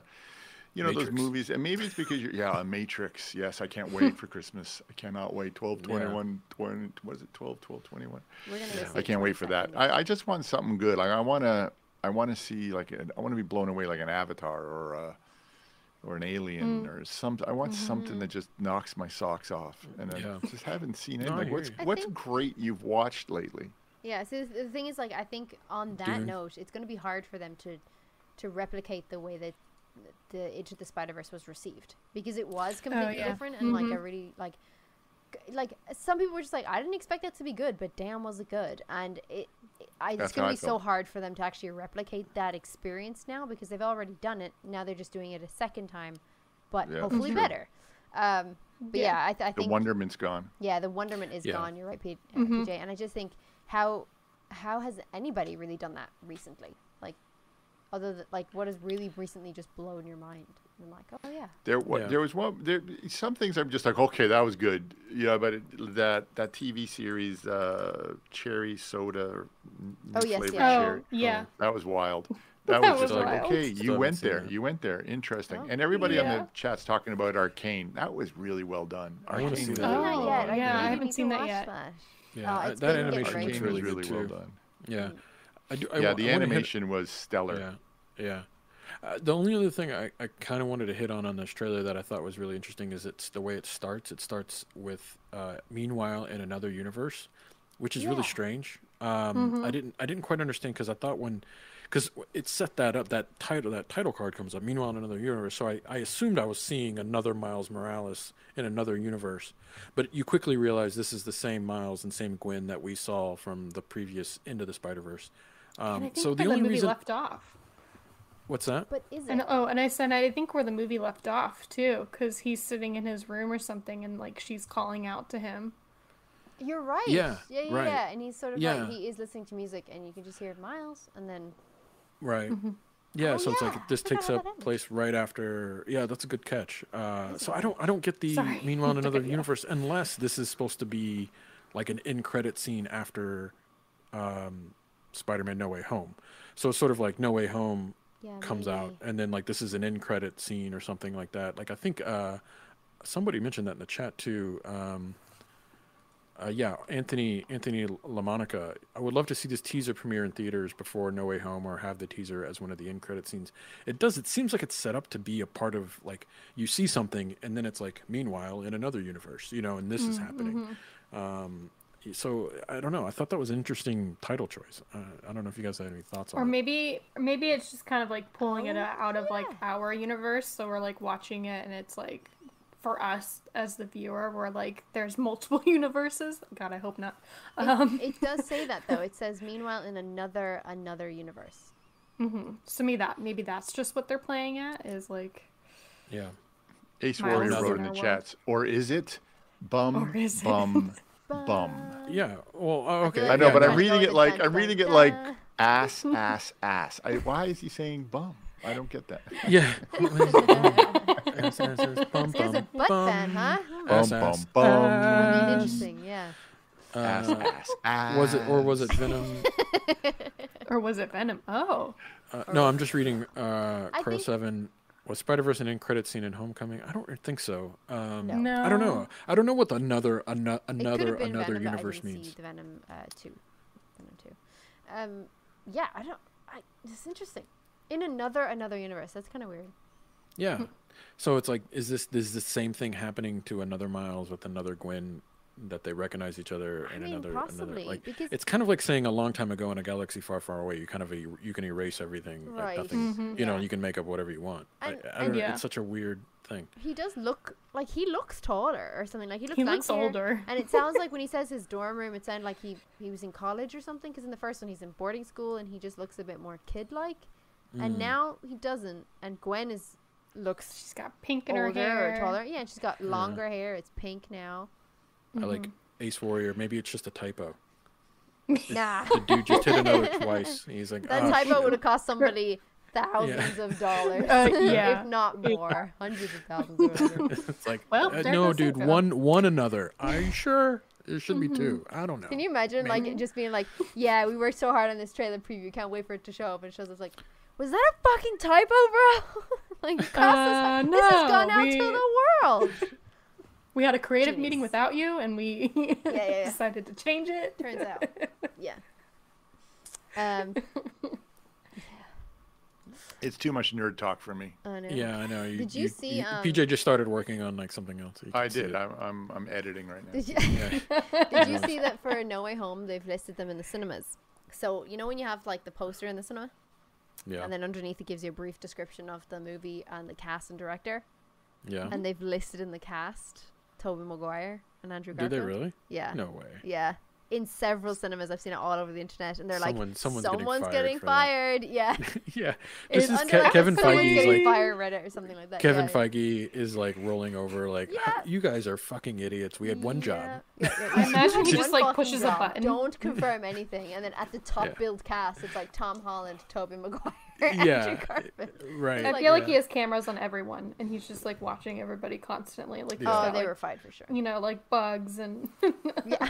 you know Matrix. those movies. And maybe it's because you're, yeah, Matrix. Yes, I can't wait for Christmas. I cannot wait. 12, Yeah. 21, 20, what is it? 12, 12, 21. We're gonna go see I can't wait for that. I, I just want something good. Like I want to, I want to see like an, I want to be blown away like an Avatar or a, or an Alien mm. or something. I want something that mm-hmm. just knocks my socks off, and I just haven't seen it. No, like what's you. What's think- great you've watched lately? Yeah. So the the thing is, like, I think on that Dune. note, it's going to be hard for them to to replicate the way that the Age of the Spider Verse was received because it was oh, completely yeah. different and like mm-hmm. a really like g- like some people were just like I didn't expect that to be good, but damn was it good, and it. it I, it's That's going how to I be so hard for them to actually replicate that experience now because they've already done it. Now they're just doing it a second time, but Yeah, hopefully better. Um, but Yeah. yeah, I, th- I The think wonderment's gone. yeah, the wonderment is Yeah. gone. You're right, P- uh, PJ. And I just think how how has anybody really done that recently? Like, other than like, what has really recently just blown your mind? And I'm like, oh yeah, There, wa- Yeah. there was one. There, some things I'm just like, okay, that was good. Yeah, but it, that that TV series, uh, Cherry Soda, n- Oh, new yes, flavored yeah. Oh, cherry, yeah. that was wild. [laughs] That, That was just was like, wild. okay, Still you haven't went seen there. that. You went there. Interesting. Oh, and everybody on yeah. the chat's talking about Arcane. That was really well done. I wanna Arcane see was that. really Oh, well not done. yet. yeah, I really haven't need to seen that watch yet. That. Yeah, Oh, I- it's that been getting animation great. looks Arcane really was good really too. well done. Yeah, I do. I, yeah, wa- the I wanna hit- animation was stellar. Yeah, yeah. Uh, the only other thing I, I kind of wanted to hit on on this trailer that I thought was really interesting is it's the way it starts. It starts with uh, "Meanwhile in another universe," which is really strange. Um, I didn't I didn't quite understand because I thought when because it set that up that title that title card comes up. Meanwhile in another universe, so I, I assumed I was seeing another Miles Morales in another universe, but you quickly realize this is the same Miles and same Gwen that we saw from the previous Into the Spider Verse. Um, so the only movie reason left off. What's that? But is it? And oh, and I said I think where the movie left off too, because he's sitting in his room or something, and like she's calling out to him. You're right. Yeah, yeah, yeah, right. yeah. And he's sort of Yeah. like he is listening to music, and you can just hear Miles, and then Right. Yeah, Oh, so it's like this takes up place right after. Yeah, that's a good catch. Uh, so I don't, I don't get the Sorry. [laughs] meanwhile in another [laughs] Yeah. universe unless this is supposed to be like an in credit scene after um, Spider-Man: No Way Home. So it's sort of like No Way Home yeah, comes maybe. out, and then like this is an in credit scene or something like that. Like I think uh, somebody mentioned that in the chat too. Um, uh, yeah, Anthony Anthony LaMonica. I would love to see this teaser premiere in theaters before No Way Home, or have the teaser as one of the end credit scenes. It does. It seems like it's set up to be a part of like you see something, and then it's like meanwhile in another universe, you know, and this is happening. Um, so I don't know. I thought that was an interesting title choice. Uh, I don't know if you guys had any thoughts on Or it. maybe, or maybe it's just kind of like pulling it Oh, out of like our universe, so we're like watching it, and it's like for us as the viewer, we're like there's multiple [laughs] universes. God, I hope not. Um, It does say that though. [laughs] It says, "Meanwhile, in another another universe." So me, that maybe that's just what they're playing at is like, Yeah. Ace Warrior wrote in in the our world. chats, or is it bum Or is it? [laughs] bum bum? Yeah. Well, oh, okay. I know, Yeah, but yeah. I'm reading it like I'm reading it like [laughs] ass ass ass. I, why is he saying bum? I don't get that. Yeah. Ass, ass, ass, [laughs] bum, This guy's a bum, butt bum. fan, huh? Bum bum bum. I mean, interesting, yeah. ass Uh, ass ass. was it or was it Venom? [laughs] or was it Venom? Oh, Uh, no, I'm just reading uh, Crow think- Seven. Was Spider Verse an end credit scene in Homecoming? I don't think so. Um, No. no, I don't know. I don't know what the another ano- It could another have another Venom, but I universe didn't means. See the Venom uh, two, Venom two. Um, yeah, I don't. I, it's interesting. In another another universe, that's kind of weird. Yeah. [laughs] So it's like, is this is the same thing happening to another Miles with another Gwen that they recognize each other I in mean, another another possibly, like because- it's kind of like saying a long time ago in a galaxy far far away you kind of e- you can erase everything like Right. nothing you know Yeah. you can make up whatever you want And- I, don't and- Yeah. it's such a weird thing He does look like he looks taller or something. Like he looks. He looks older. And it sounds like when he says his dorm room, it sounded like he he was in college or something. Because in the first one, he's in boarding school and he just looks a bit more kid-like. Mm. And now he doesn't. And Gwen is looks she's got pink in her hair. or taller. Yeah, and she's got longer hair. It's pink now. I like Ace Warrior maybe it's just a typo [laughs] Nah, the dude just hit another twice he's like that "Ah, typo shit." would have cost somebody thousands of dollars, Uh, [laughs] yeah. if not more, hundreds of thousands. Or whatever. [laughs] it's like Well, uh, no dude Synchro. one one another are you sure it should be two I don't know Can you imagine, like, just being like, "Yeah, we worked so hard on this trailer preview. Can't wait for it to show up." And it shows us like, "Was that a fucking typo, bro? like, it cost Uh, us, this has gone out we- to the world." We had a creative meeting without you, and we yeah, [laughs] yeah. decided to change it. Turns out, [laughs] yeah. Um, It's too much nerd talk for me. I know. yeah I know you, Did you see, um, PJ just started working on like something else You I did. I'm I'm, I'm editing right now. Did you, Yeah. [laughs] did you see that for No Way Home they've listed them in the cinemas? So you know when you have like the poster in the cinema, yeah and then underneath it gives you a brief description of the movie and the cast and director, yeah and they've listed in the cast Tobey Maguire and Andrew do Garfield. they really Yeah. no way Yeah. In several cinemas, I've seen it all over the internet, and they're Someone- like, someone's getting fired getting for fired. [laughs] Yeah, yeah, this is Ke- Kevin Feige is getting like fired Reddit or something like that. Kevin yeah, Feige is like rolling over like Yeah. you guys are fucking idiots. We had one job. [laughs] Yeah, yeah, yeah, I imagine he just like fucking pushes a button. Don't [laughs] confirm anything, and then at the top Yeah. build cast, it's like Tom Holland, Tobey Maguire, Yeah, Andrew Right. I like- feel like he has cameras on everyone, and he's just like watching everybody constantly. Like, Yeah. Oh, got, they like, were fired for sure. you know, like bugs and Yeah.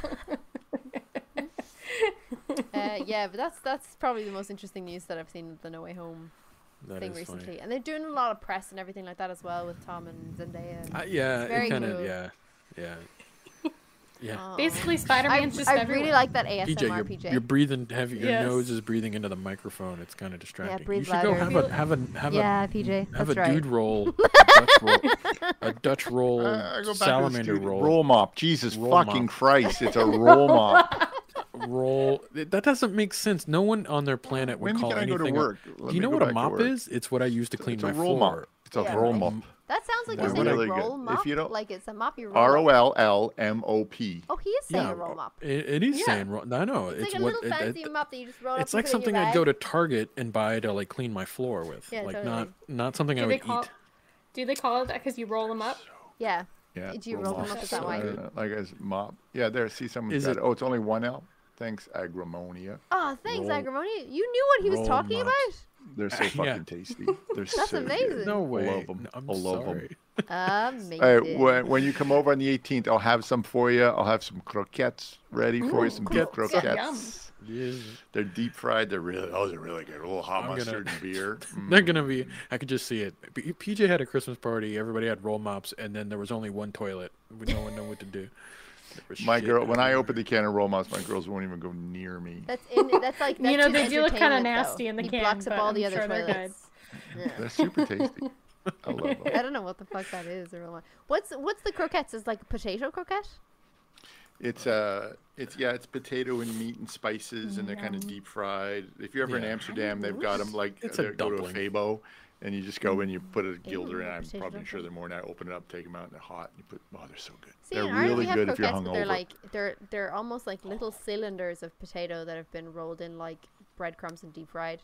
[laughs] uh, yeah, but that's that's probably the most interesting news that I've seen with the No Way Home That thing recently, funny. and they're doing a lot of press and everything like that as well with Tom and Zendaya. and- Uh, yeah, It's very it kind of cool. yeah, yeah, [laughs] yeah. Basically, Spider-Man's just I everywhere. really like that ASMR PJ, you're, PJ. you're breathing heavy. Your Yes. nose is breathing into the microphone. It's kind of distracting. Yeah, breathe you should go louder. have a have a have yeah, a PJ, have that's a right. dude roll, a [laughs] Dutch roll, a Dutch roll, Uh, I go back to the salamander roll, roll mop. Jesus Roll fucking mop. Christ! It's a roll mop. Roll. That doesn't make sense. No one on their planet would When call can I go anything. to a- work? Let Do you know what a mop is? It's what I use to clean It's my a roll floor. mop. It's a Yeah, roll mop. That sounds like They're you're saying really a good. roll If mop. you don't- like it's a mop you roll. R up. O L L M O P. Oh, he is saying Yeah, a roll mop. It, it is Yeah. saying roll. I know. It's, It's, like a what. little it- fancy it- mop that you just roll up. it's and like put in your something I'd go to Target and buy to like clean my floor with. Yeah, like totally. not not something do I would call eat. do they call it that because you roll them up? Yeah. Yeah. Do you roll them up? Is that why? Like as mop. Yeah, there. See someone Is said, it- "Oh, it's only one L." Thanks, Agramonia. Oh, thanks, Roll- Agrimony. You knew what he was talking mops. about. They're so [laughs] Yeah. fucking tasty. They're That's so amazing. Good. No way. love 'em. No, I'm I love 'em. sorry. [laughs] Amazing. Hey, when, when you come over on the 18th, I'll have some for you. I'll have some croquettes ready for you. Some beef croquettes. croquettes. Yes. They're deep fried. They're really, those are really good. A little hot I'm gonna- mustard and beer. Mm. [laughs] They're gonna be. I could just see it. PJ had a Christmas party. Everybody had roll mops, and then there was only one toilet. We no one knew what to do. There was My girl, when I everywhere. open the can of roll mops, my girls won't even go near me. That's in. That's like. You know, they do look kinda entertainment, though. nasty in the he can, blocks up but all I'm the other sure they're good. toilets. Yeah. They're super tasty. I love [laughs] them. I don't know what the fuck that is. Or. What's what's the croquettes? Is like potato croquette? It's uh, it's yeah, it's potato and meat and spices, and they're kind of deep fried. If you're ever in Amsterdam, they've got them like It's a go to a. FEBO, and you just go in, you put a guilder in. I'm probably sure they're more. And I open it up, take them out, and they're hot. And you put, oh, they're so good. See, they're really good if you're but they're like they're they're almost like little cylinders of potato that have been rolled in like breadcrumbs and deep fried.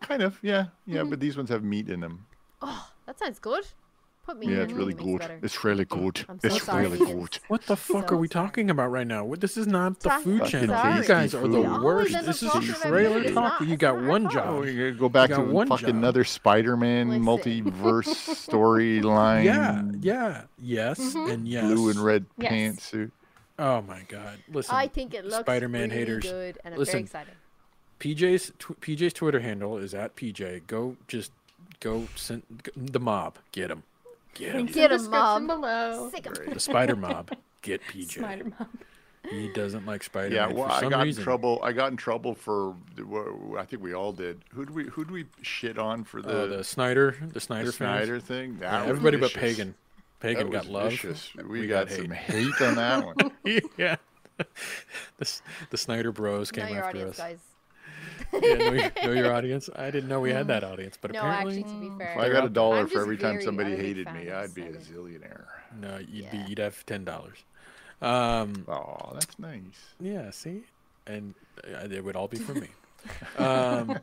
Kind of, yeah, yeah. Mm-hmm. But these ones have meat in them. Oh, that sounds good. Put me Yeah, in it's really it makes it good. better. It's really good. I'm so It's sorry, really [laughs] good. What the fuck So are we sorry. talking about right now? This is not the Sorry. food Fucking channel. You guys are the food. Worst. This is trailer talk. not- You got one job. Oh, we gotta go back got to one fucking job. another Spider-Man Listen. multiverse [laughs] storyline. Yeah, yeah, yes, mm-hmm. and yes. Blue and red Yes. pantsuit. Oh my god! Listen, I think it looks Spider-Man really haters. good, and I'm Listen, very excited. PJ's tw- PJ's Twitter handle is at PJ. Go just go send g- the mob. Get him. Get him. Links Get in 'em, description Mom. below. Sick of The Spider [laughs] Mob. Get PJ. Spider Mom. He doesn't like Spider Yeah, well, for I got reason. in trouble. I got in trouble for. the- I think we all did. Who do we? Who do we shit on for oh, the, Oh, the Snyder, the the Snyder, fans. Snyder thing? Yeah, That was everybody but. Pagan. Pagan That got love. vicious. We, We got, got some hate. hate on that one. [laughs] yeah. [laughs] The, the Snyder Bros came after audience, us. guys. Yeah, know, your, know your audience. I didn't know we had that [laughs] audience, but No, apparently, actually, to be fair, If I got a dollar I'm for every time somebody hated me, I'd be a zillionaire. no, you'd Yeah. be you'd have ten dollars. Um, Oh, that's nice. yeah, see, and uh, it would all be for me. [laughs] Um,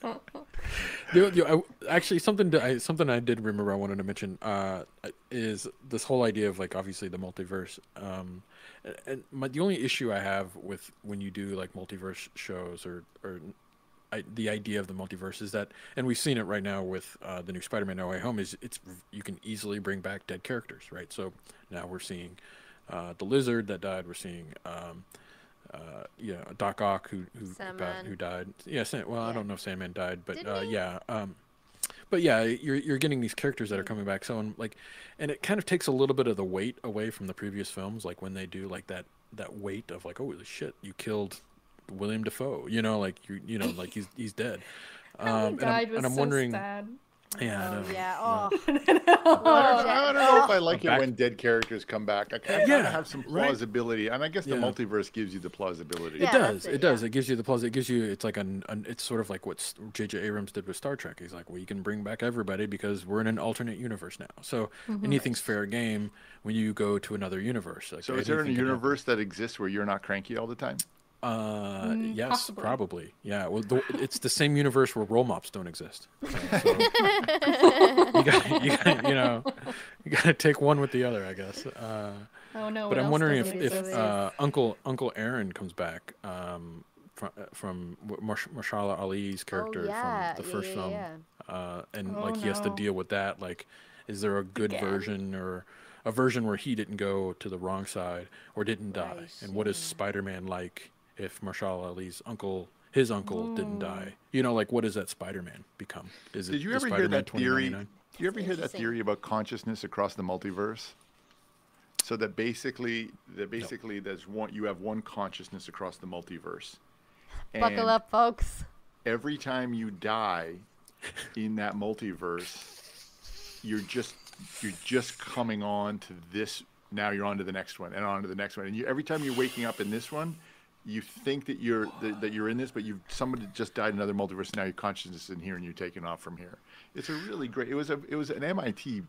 [laughs] the- the- I- actually, something that I something I did remember I wanted to mention uh, is this whole idea of like obviously the multiverse. Um, and- my, the only issue I have with when you do like multiverse shows or or I, the idea of the multiverse is that, and we've seen it right now with uh, the new Spider-Man: No Way Home. Is it's you can easily bring back dead characters, right? So now we're seeing uh, the Lizard that died. We're seeing, um, uh, yeah, Doc Ock who who got, who died. Yeah, Sam, well, I don't know if Sandman died, but uh, yeah. Um, but yeah, you're you're getting these characters that are coming back. So and like, and it kind of takes a little bit of the weight away from the previous films. Like when they do like that that weight of like, oh shit, you killed Willem Dafoe. You know, like you you know like he's he's dead. Um, and I'm, died was and I'm so wondering, sad. Yeah, I Oh, know. yeah. Oh, [laughs] [laughs] I don't know if I like it Back- when dead characters come back. I kind of Yeah, have some right. plausibility, and I guess the Yeah. multiverse gives you the plausibility. It that's does. it, It, does. yeah. It gives you the plus. It gives you. It's like an, an. It's sort of like what J.J. Abrams did with Star Trek. He's like, well, you can bring back everybody because we're in an alternate universe now. So Mm-hmm. anything's fair game when you go to another universe. Like, So is there a anything happen. universe that exists where you're not cranky all the time? Uh, Mm, yes, possibly. probably. Yeah. Well, the, it's the same universe where roll mops don't exist. [laughs] Uh, so you got, you got, you know, you got to take one with the other, I guess. Uh, Oh no! but I'm wondering if, if uh, Uncle Uncle Aaron comes back um, from from Marsh- Mahershala Ali's character oh, yeah. from the first yeah, film, yeah. uh, and Oh, like he has to deal with that. Like, is there a good Again. version or a version where he didn't go to the wrong side or didn't die. And what is. Spider-Man like if Marshall Ali's uncle, his uncle, Mm. didn't die? You know, like what does that Spider-Man become? Is it Did you the ever hear Spider-Man that theory? 2099? Did you ever hear that theory about consciousness across the multiverse? So that basically, that basically, there's one. You have one consciousness across the multiverse. Buckle up, folks. Every time you die in that multiverse, you're just you're just coming on to this. Now you're on to the next one, and on to the next one. And you, every time you're waking up in this one, you think that you're that, that you're in this, but you've somebody just died in another multiverse. And now your consciousness is in here, and you're taking off from here. It's a really great. It was a it was an MIT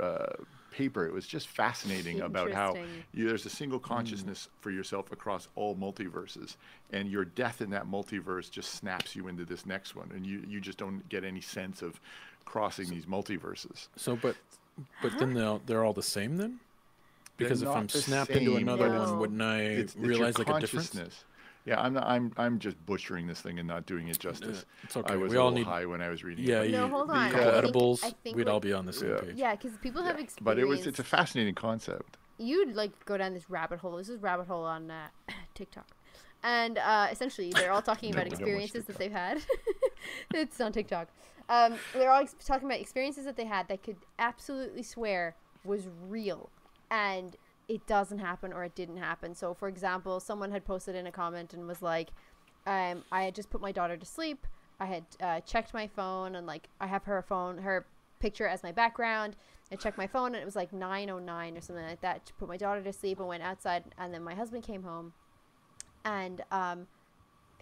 uh, paper. It was just fascinating about how you, there's a single consciousness for yourself across all multiverses, and your death in that multiverse just snaps you into this next one, and you you just don't get any sense of crossing these multiverses. So, but but then they're they're all the same then? They're Because if I'm the snapped into same, another No. one, wouldn't I It's, it's realize like a difference? Yeah, I'm not, I'm I'm just butchering this thing and not doing it justice. it's okay. I was We a all need- high when I was reading Yeah, it. you, No, hold the on. couple I think- edibles, I think we'd all be on the same Yeah. page. Yeah, because people have but, experienced. but it was it's a fascinating concept. you'd like go down this rabbit hole. This is rabbit hole on uh, [coughs] TikTok, and uh, essentially they're all talking [laughs] about experiences that they've had. [laughs] it's on TikTok. Um, they're all ex- talking about experiences that they had that could absolutely swear was real, and it doesn't happen or it didn't happen. So, for example, someone had posted in a comment and was like, um, "I had just put my daughter to sleep. I had uh, checked my phone and like I have her phone, her picture as my background. I checked my phone and it was like 9:09 or something like that. To put my daughter to sleep and went outside, and then my husband came home, and um,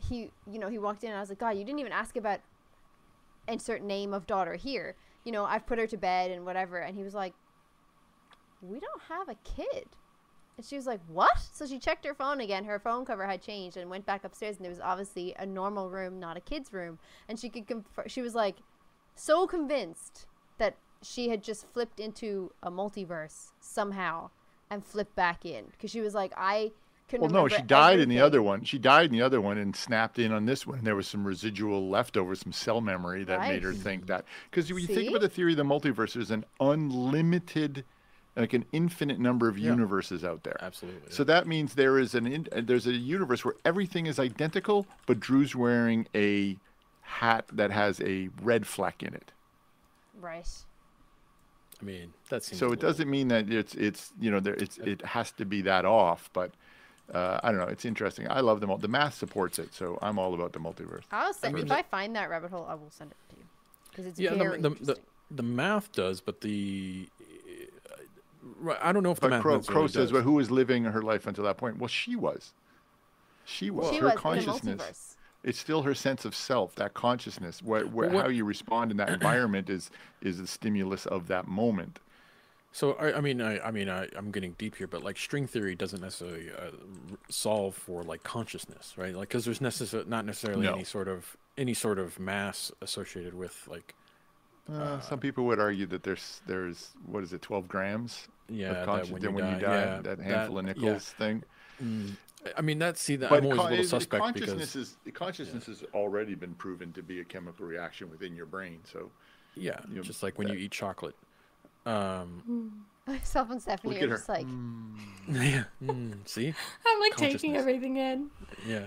he, you know, he walked in and I was like, God, you didn't even ask about insert name of daughter here. You know, I've put her to bed and whatever. And he was like, We don't have a kid. And she was like, What? So she checked her phone again. Her phone cover had changed and went back upstairs. And there was obviously a normal room, not a kid's room. And she could conf- she was like, so convinced that she had just flipped into a multiverse somehow and flipped back in. Because she was like, I can Well, no, she died in the other one. She died in the other one and snapped in on this one. And There was some residual leftover, some cell memory that made her think that. Because when you think about the theory of the multiverse, there's an unlimited, like an infinite number of universes out there. Absolutely. So that means there is an in, uh, there's a universe where everything is identical, but Drew's wearing a hat that has a red fleck in it. Right. I mean, that seems. So it little- doesn't mean that it's it's you know there it's it has to be that off, but uh, I don't know. It's interesting. I love them all. The math supports it, so I'm all about the multiverse. I'll send mean, if the- I find that rabbit hole, I will send it to you because it's Yeah, the, very the, the, interesting. the math does, but the. Uh, Right, I don't know if the But math Crow, necessarily Crow says, does. "Well, who was living her life until that point?" Well, she was. She was. she her was in a consciousness. It's still her sense of self, that consciousness. Where, where Well, what- how you respond in that environment is is the stimulus of that moment. So I, I mean, I, I mean, I, I'm getting deep here, but like string theory doesn't necessarily uh, solve for like consciousness, right? Like, because there's necessar- not necessarily No. any sort of any sort of mass associated with like Uh, some people would argue that there's there's what is it, 12 grams yeah of that conscious when then you when die, you die, yeah, that handful of yeah. nickels thing. I mean, that's see that But I'm always con- a little suspect consciousness because is consciousness has already been proven to be a chemical reaction within your brain. So yeah, you know, just like when you eat chocolate. Um, [laughs] Myself and Stephanie Look are her. just like, [laughs] yeah, mm, see, [laughs] I'm like taking everything in. yeah.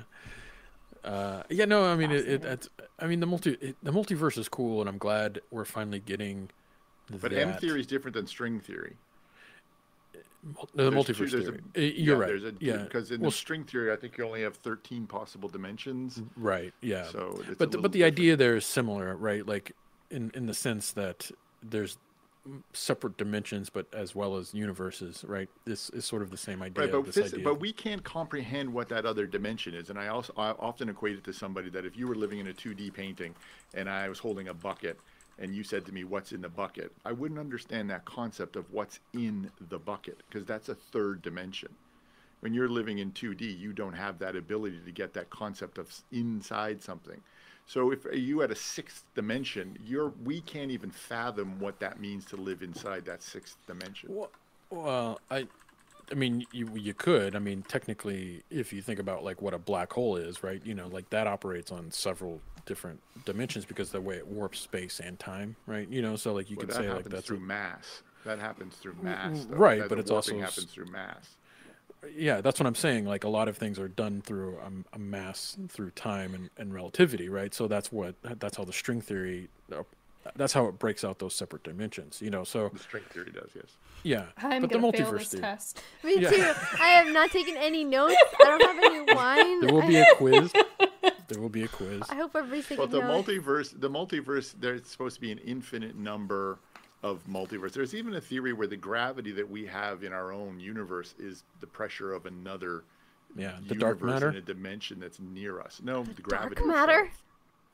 Uh, yeah, no, I mean it, it. It's, I mean the multi, it, the multiverse is cool, and I'm glad we're finally getting. But that. M theory is different than string theory. The two- multiverse a- theory. Uh, You're yeah, right. There's a, yeah, Because in well, the string theory, I think you only have 13 possible dimensions. right. Yeah. So but the, but the different. idea there is similar, right? Like in in the sense that there's separate dimensions, but as well as universes, right? This is sort of the same idea. Right, but, this idea. but we can't comprehend what that other dimension is. And I also I often equate it to somebody that if you were living in a 2D painting and I was holding a bucket and you said to me, What's in the bucket? I wouldn't understand that concept of what's in the bucket because that's a third dimension. When you're living in 2D, you don't have that ability to get that concept of inside something. So if you had a sixth dimension, you're we can't even fathom what that means to live inside that sixth dimension. Well, well, I, I mean, you you could. I mean, technically, if you think about like what a black hole is, right? You know, like that operates on several different dimensions because the way it warps space and time, right? You know, so like you Well, could that say like happens that's through a, mass. that happens through mass. though. right, That but it's also happens through mass. yeah, that's what I'm saying. Like a lot of things are done through a, a mass through time and, and relativity, right? So that's what that's how the string theory. uh, That's how it breaks out those separate dimensions, you know. So The string theory does, yes. yeah, I'm but the gonna fail multiverse this theory. test. [laughs] Me Yeah. too. I have not taken any notes. I don't have any [laughs] wine. There will I, be a quiz. [laughs] There will be a quiz. I hope everybody's taking But the notes. multiverse, the multiverse, there's supposed to be an infinite number of multiverse. There's even a theory where the gravity that we have in our own universe is the pressure of another Yeah, the dark matter. in a dimension that's near us. No, the, Dark gravity. matter. itself.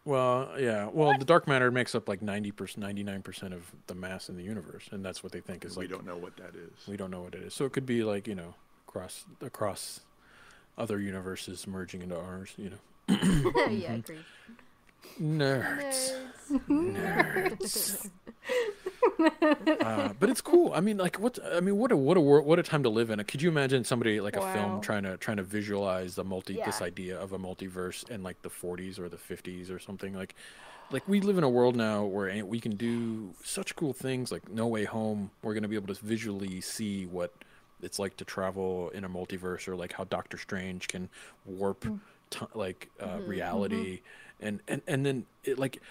Well, yeah. Well, the dark matter makes up like ninety percent, ninety nine percent of the mass in the universe, and that's what they think is We like. don't know what that is. We don't know what it is. So it could be like you know, across across other universes merging into ours. You know, [laughs] yeah, agreed. nerds. Nerds. Nerds. [laughs] uh, but it's cool. I mean, like, what? I mean, what a what a wor- what a time to live in. Could you imagine somebody like a Wow. film trying to trying to visualize the multi this idea of a multiverse in like the 40s or the 50s or something like. Like we live in a world now where we can do such cool things. Like No Way Home, we're gonna be able to visually see what it's like to travel in a multiverse, or like how Doctor Strange can warp ti like uh, mm-hmm, reality, mm-hmm. and and and then it like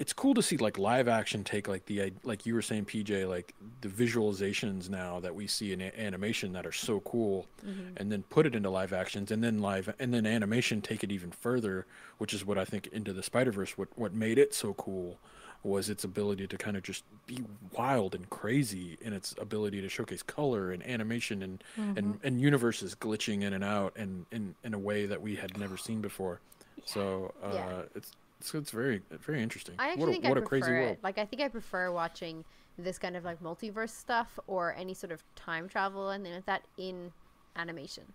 it's cool to see like live action take like the like you were saying PJ like the visualizations now that we see in a- animation that are so cool mm-hmm. and then put it into live actions and then live and then animation take it even further which is what I think into the Spider-Verse what what made it so cool was its ability to kind of just be wild and crazy in its ability to showcase color and animation and and and universes glitching in and out and in in a way that we had never seen before so uh Yeah. it's it's, it's very very interesting I actually what a, think what I a prefer crazy world. Like, I think I prefer watching this kind of like multiverse stuff or any sort of time travel and then that in animation.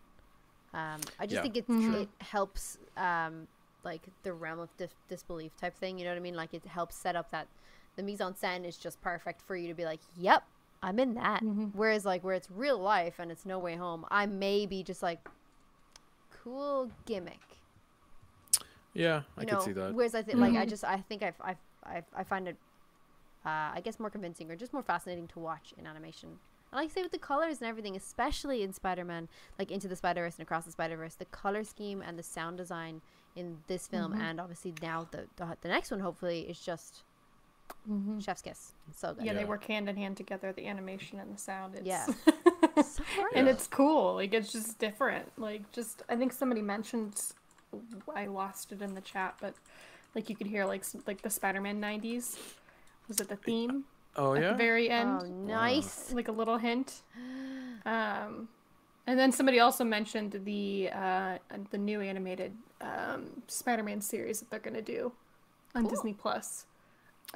Um, I just Yeah. think it's, it helps um, like the realm of dis- disbelief type thing. You know what I mean? Like it helps set up that the mise en scène is just perfect for you to be like, "Yep, I'm in that." Whereas like where it's real life and it's no way home, I may be just like, "Cool gimmick." yeah i you could know, see that Whereas I think, like, I just, I think I've, I've, I've, I find it, uh, I guess, more convincing or just more fascinating to watch in animation. And like I say with the colors and everything, especially in Spider-Man, like Into the Spider-Verse and Across the Spider-Verse, the color scheme and the sound design in this film, and obviously now the, the the next one, hopefully, is just chef's kiss. So good. Yeah, they work hand in hand together. The animation and the sound. It's, Yeah. [laughs] so and it's cool. Like it's just different. Like just I think somebody mentioned I lost it in the chat, but like you could hear like s- like the Spider-Man '90s. Was it the theme oh at yeah the very end? Oh, nice. Like a little hint. [gasps] Um, and then somebody also mentioned the uh, the new animated um, Spider-Man series that they're gonna do on Cool. Disney Plus.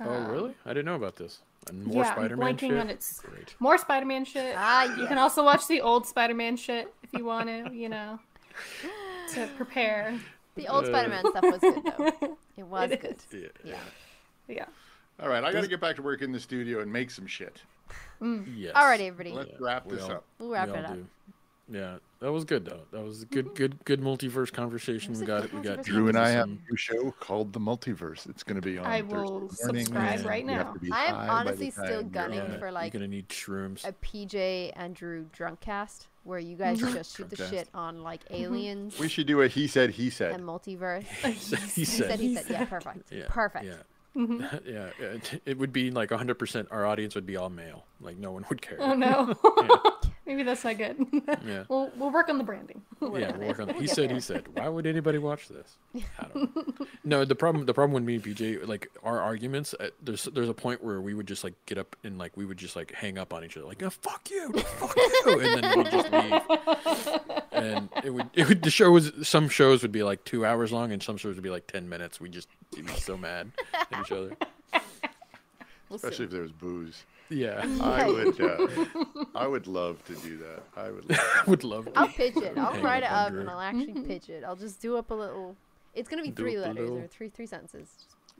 oh really i didn't know about this and more yeah, spider-man shit on its great more Spider-Man shit. Ah, You can also watch the old Spider-Man shit if you want to, you know, [laughs] to prepare. The old Spider-Man stuff was good though. [laughs] It was It good. yeah, Yeah. Yeah. All right, I got to get back to work in the studio and make some shit. yes Alrighty, everybody. Let's wrap we this all- up. We'll wrap we it up. do. Yeah that was good though that was a good mm-hmm. good good multiverse conversation we got it. we got Drew and I have a new show called The Multiverse. It's going to be on. I will Thursday morning. subscribe Yeah. right You have now. to be I am high by the honestly still gunning yeah, for, like, you're gonna need shrooms a PJ Andrew drunk cast where you guys just shoot the Drunk shit on like mm-hmm. aliens We should do a he said he said. and multiverse. [laughs] he He said said, he said, yeah, perfect. yeah Perfect. yeah mm-hmm. [laughs] yeah, it, it would be like 100% our audience would be all male like no one would care Oh no. [laughs] Yeah. Maybe that's not good. yeah [laughs] we'll we'll work on the branding. [laughs] yeah, we'll work on it. He We'll said. there. He said. Why would anybody watch this? I don't know. No, the problem. The problem with me and PJ, like our arguments. Uh, there's there's a point where we would just like get up and like we would just like hang up on each other, like oh, "Fuck you, fuck you," and then we'd just leave. And it would it would the show was some shows would be like two hours long, and some shows would be like ten minutes. We just be so mad at each other. We'll Especially see. if there was booze. Yeah, [laughs] I would. Uh, I would [laughs] love to do that. I would. [laughs] Love I would love. To. I'll pitch it. I'll write it up on up Drew. and I'll actually pitch it. I'll just do up a little. It's gonna be Do three up a letters or three three sentences.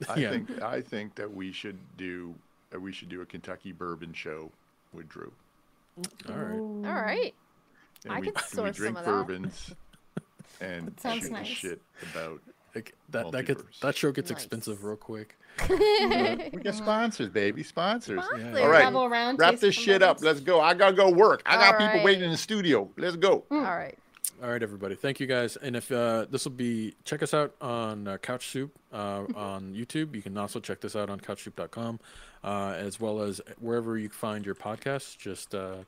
I Yeah. think. I think that we should do. Uh, we should do a Kentucky bourbon show with Drew. All right. All right. And I we, could and we source drink some of that. bourbons and sounds shoot the nice. shit about Like, that that gets that show gets Nice. expensive real quick. we get [laughs] sponsors, baby, sponsors. Sponsors. All right, Travel wrap this some shit up. Let's go. I gotta go work. I got All people waiting in the studio. Let's go. All right. All right, everybody. Thank you guys. And if uh, this will be, check us out on uh, Couch Soup uh, [laughs] on YouTube. You can also check this out on CouchSoup.com, uh, as well as wherever you find your podcasts. Just uh,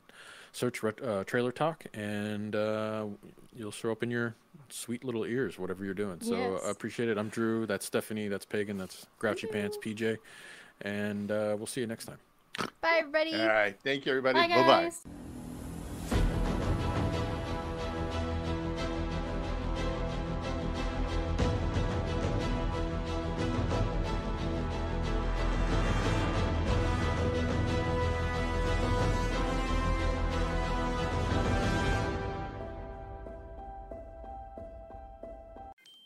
search uh, Trailer Talk, and uh, you'll show up in your sweet little ears, whatever you're doing. So Yes. I appreciate it. I'm Drew. That's Stephanie. That's Pagan. That's Grouchy Pants. PJ. And uh, we'll see you next time. Bye, everybody. All right. Thank you, everybody. Bye, Bye